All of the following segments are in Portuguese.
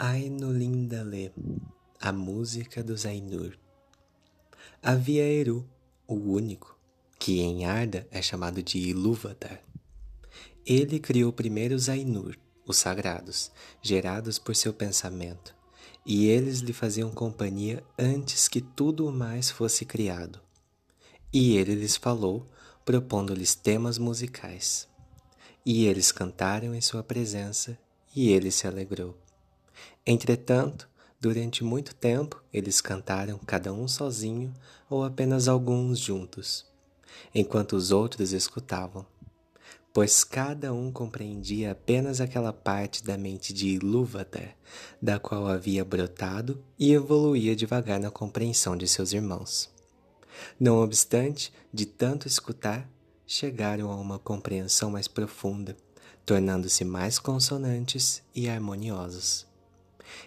Ainulindale, a música dos Ainur. Havia Eru, o único, que em Arda é chamado de Ilúvatar. Ele criou primeiro os Ainur, os sagrados, gerados por seu pensamento, e eles lhe faziam companhia antes que tudo o mais fosse criado. E ele lhes falou, propondo-lhes temas musicais. E eles cantaram em sua presença, e ele se alegrou. Entretanto, durante muito tempo eles cantaram cada um sozinho ou apenas alguns juntos, enquanto os outros escutavam, pois cada um compreendia apenas aquela parte da mente de Ilúvatar, da qual havia brotado e evoluía devagar na compreensão de seus irmãos. Não obstante, de tanto escutar, chegaram a uma compreensão mais profunda, tornando-se mais consonantes e harmoniosos.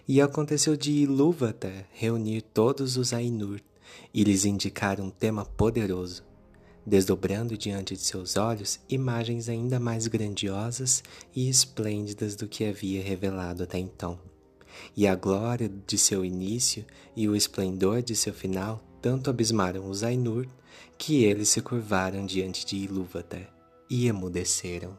E aconteceu de Ilúvatar reunir todos os Ainur e lhes indicar um tema poderoso, desdobrando diante de seus olhos imagens ainda mais grandiosas e esplêndidas do que havia revelado até então. E a glória de seu início e o esplendor de seu final tanto abismaram os Ainur que eles se curvaram diante de Ilúvatar e emudeceram.